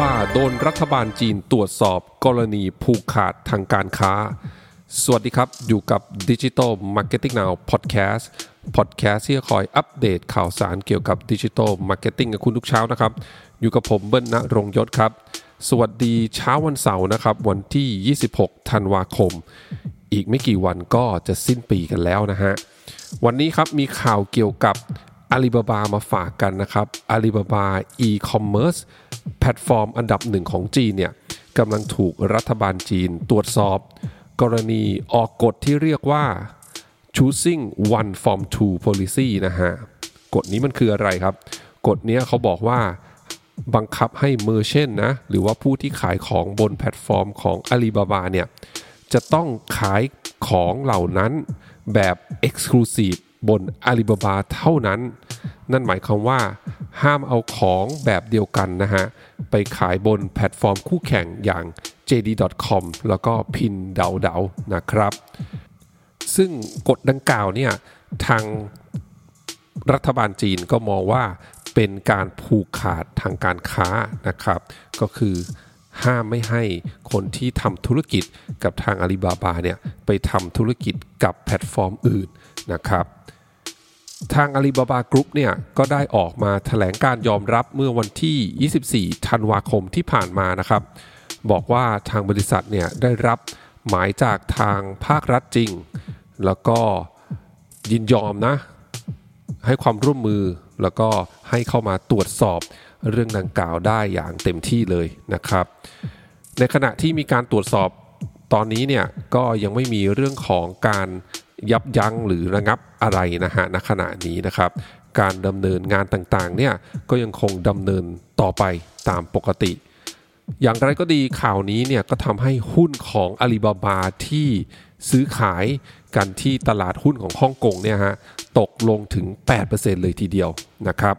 บาโดนรัฐบาลจีนตรวจสอบกรณีผูกขาดทางการค้า สวัสดีครับอยู่กับ Digital Marketing Now Podcast Podcast ที่จะคอยอัปเดตข่าวสารเกี่ยวกับ Digital Marketing กับคุณทุกเช้านะครับ อยู่กับผมเบิ้ลณรงค์ยศครับ สวัสดีเช้าวันเสาร์นะครับ วันที่ 26 ธันวาคม อีกไม่กี่วันก็จะสิ้นปีกันแล้วนะฮะ วันนี้ครับมีข่าวเกี่ยวกับอาลีบาบามาฝากกันนะครับอาลีบาบา e-commerce แพลตฟอร์มอันดับหนึ่งของจีนเนี่ยกำลังถูกรัฐบาลจีนตรวจสอบ กรณีออกกฎที่เรียกว่า choosing one from two policy นะฮะ กฎนี้มันคืออะไรครับ กฎนี้เขาบอกว่าบังคับให้ merchant นะ หรือว่าผู้ที่ขายของบนแพลตฟอร์มของอาลีบาบาเนี่ย จะต้องขายของเหล่านั้นแบบ Exclusive บน Alibaba เท่านั้น นั่นหมายความว่า ห้ามเอาของแบบเดียวกันนะฮะ ไปขายบนแพลตฟอร์มคู่แข่งอย่าง JD.com แล้วก็ Pinduoduo นะครับ ซึ่งกฎดังกล่าวเนี่ยทางรัฐบาลจีนก็มองว่าเป็นการผูกขาดทางการค้านะครับ ก็คือห้ามไม่ให้คนที่ทำธุรกิจกับทางอาลีบาบาเนี่ยไปทำธุรกิจกับแพลตฟอร์มอื่นนะครับ ทางอาลีบาบากรุ๊ปเนี่ยก็ได้ออกมาแถลงการณ์ยอมรับเมื่อวันที่ 24 ธันวาคมที่ผ่านมานะครับ บอกว่าทางบริษัทเนี่ยได้รับหมายจากทางภาครัฐจริง แล้วก็ยินยอมนะ ให้ความร่วมมือแล้วก็ให้เข้ามาตรวจสอบเรื่องดังกล่าวได้อย่างเต็มที่เลยนะครับ ในขณะที่มีการตรวจสอบตอนนี้เนี่ยก็ยังไม่มีเรื่องของการ ยับยั้งหรือระงับอะไรนะฮะณขณะนี้นะครับ การดำเนินงานต่างๆเนี่ยก็ยังคงดำเนินต่อไปตามปกติ อย่างไรก็ดีข่าวนี้เนี่ยก็ทำให้หุ้นของอาลีบาบาที่ซื้อขายกันที่ตลาดหุ้นของฮ่องกงเนี่ยฮะตกลงถึง 8%เลยทีเดียวนะครับ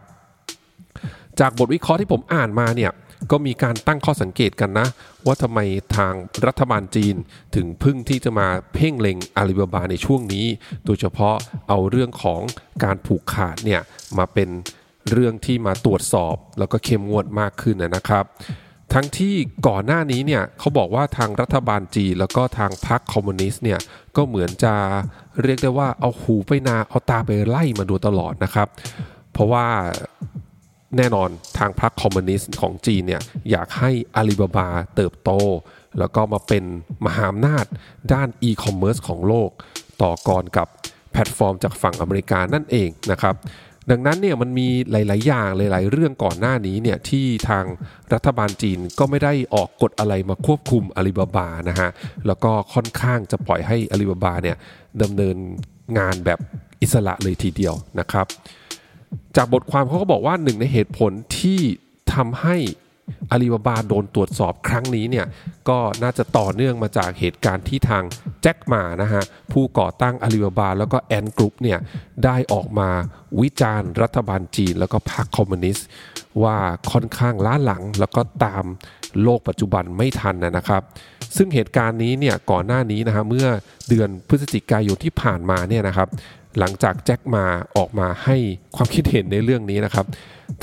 จากบทวิเคราะห์ที่ผมอ่านมาเนี่ย ก็มีการตั้งข้อสังเกตกันนะ ว่าทำไมทางรัฐบาลจีนถึงพึ่งที่จะมาเพ่งเล็งอาลีบาบาในช่วงนี้ โดยเฉพาะเอาเรื่องของการผูกขาดเนี่ยมาเป็นเรื่องที่มาตรวจสอบแล้วก็เข้มงวดมากขึ้นนะครับ ทั้งที่ก่อนหน้านี้เนี่ยเขาบอกว่าทางรัฐบาลจีนแล้วก็ทางพรรคคอมมิวนิสต์เนี่ยก็เหมือนจะเรียกได้ว่าเอาหูไปนาเอาตาไปไร่มาโดยตลอดนะครับ เพราะว่า แน่นอนทางพรรคคอมมิวนิสต์ของจีนเนี่ยอยากให้อาลีบาบาเติบโต แล้วก็มาเป็นมหาอำนาจด้านอีคอมเมิร์ซของโลก ต่อกรกับแพลตฟอร์มจากฝั่งอเมริกานั่นเองนะครับดังนั้นเนี่ยมันมีหลาย ๆ อย่างหลาย ๆ เรื่องก่อนหน้านี้เนี่ยที่ทางรัฐบาลจีนก็ไม่ได้ออกกฎอะไรมาควบคุมอาลีบาบานะฮะแล้วก็ค่อนข้างจะปล่อยให้อาลีบาบาเนี่ยดำเนินงานแบบอิสระเลยทีเดียวนะครับ จากบทความเขาก็บอกว่าหนึ่งในเหตุผลที่ทำให้อาลีบาบาโดนตรวจสอบครั้งนี้เนี่ยก็น่าจะต่อเนื่องมาจากเหตุการณ์ที่ทางแจ็คหมานะฮะผู้ก่อตั้งอาลีบาบาแล้วก็แอนกรุ๊ปเนี่ยได้ออกมาวิจารณ์รัฐบาลจีน แล้วก็พรรคคอมมิวนิสต์ว่าค่อนข้างล้าหลัง แล้วก็ตามโลกปัจจุบันไม่ทันนะครับ ซึ่งเหตุการณ์นี้เนี่ยก่อนหน้านี้นะฮะเมื่อเดือนพฤศจิกายนที่ผ่านมาเนี่ยนะครับ หลังจากแจ็คมาออกมาให้ความคิดเห็นในเรื่องนี้นะครับ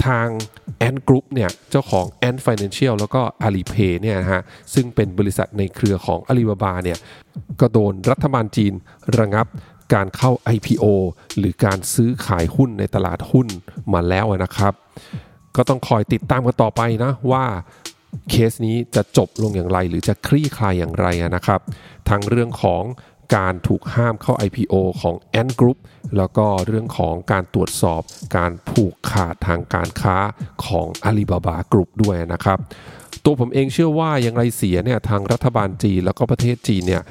ทาง Ant Group เนี่ยเจ้าของ Ant Financial แล้วก็ Alipay เนี่ยนะฮะซึ่งเป็นบริษัทในเครือของอาลีบาบาเนี่ยก็โดนรัฐบาลจีนระงับการเข้า IPO หรือการซื้อขายหุ้นในตลาดหุ้นมาแล้วนะครับ ก็ต้องคอยติดตามกันต่อไปนะว่าเคสนี้จะจบลงอย่างไรหรือจะคลี่คลายอย่างไรนะครับ ทั้งเรื่องของ การถูกห้ามเข้า IPO ของ Ant Group แล้วก็เรื่องของการตรวจสอบการผูกขาดทางการค้าของ Alibaba Group ด้วยนะครับ ตัวผมเองเชื่อว่าอย่างไรเสียเนี่ยทางรัฐบาลจีนแล้วก็ประเทศจีนเนี่ย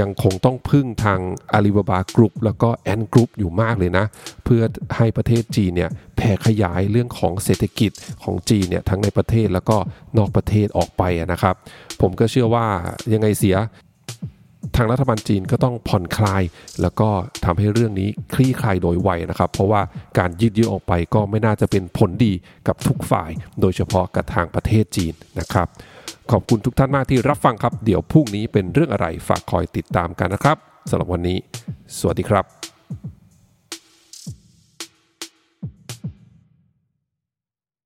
ยังคงต้องพึ่งทาง Alibaba Group แล้วก็ Ant Group อยู่มากเลยนะ เพื่อให้ประเทศจีนเนี่ยแผ่ขยายเรื่องของเศรษฐกิจของจีนเนี่ยทั้งในประเทศแล้วก็นอกประเทศออกไปนะครับ ผมก็เชื่อว่ายังไงเสีย ทางรัฐบาลจีนก็ต้องผ่อนคลาย แล้วก็ทำให้เรื่องนี้คลี่คลายโดยไวนะครับ เพราะว่าการยืดเยื้อออกไปก็ไม่น่าจะเป็นผลดีกับทุกฝ่าย โดยเฉพาะกับทางประเทศจีนนะครับ ขอบคุณทุกท่านมากที่รับฟังครับ เดี๋ยวพรุ่งนี้เป็นเรื่องอะไรฝากคอยติดตามกันนะครับสำหรับวันนี้ สวัสดีครับ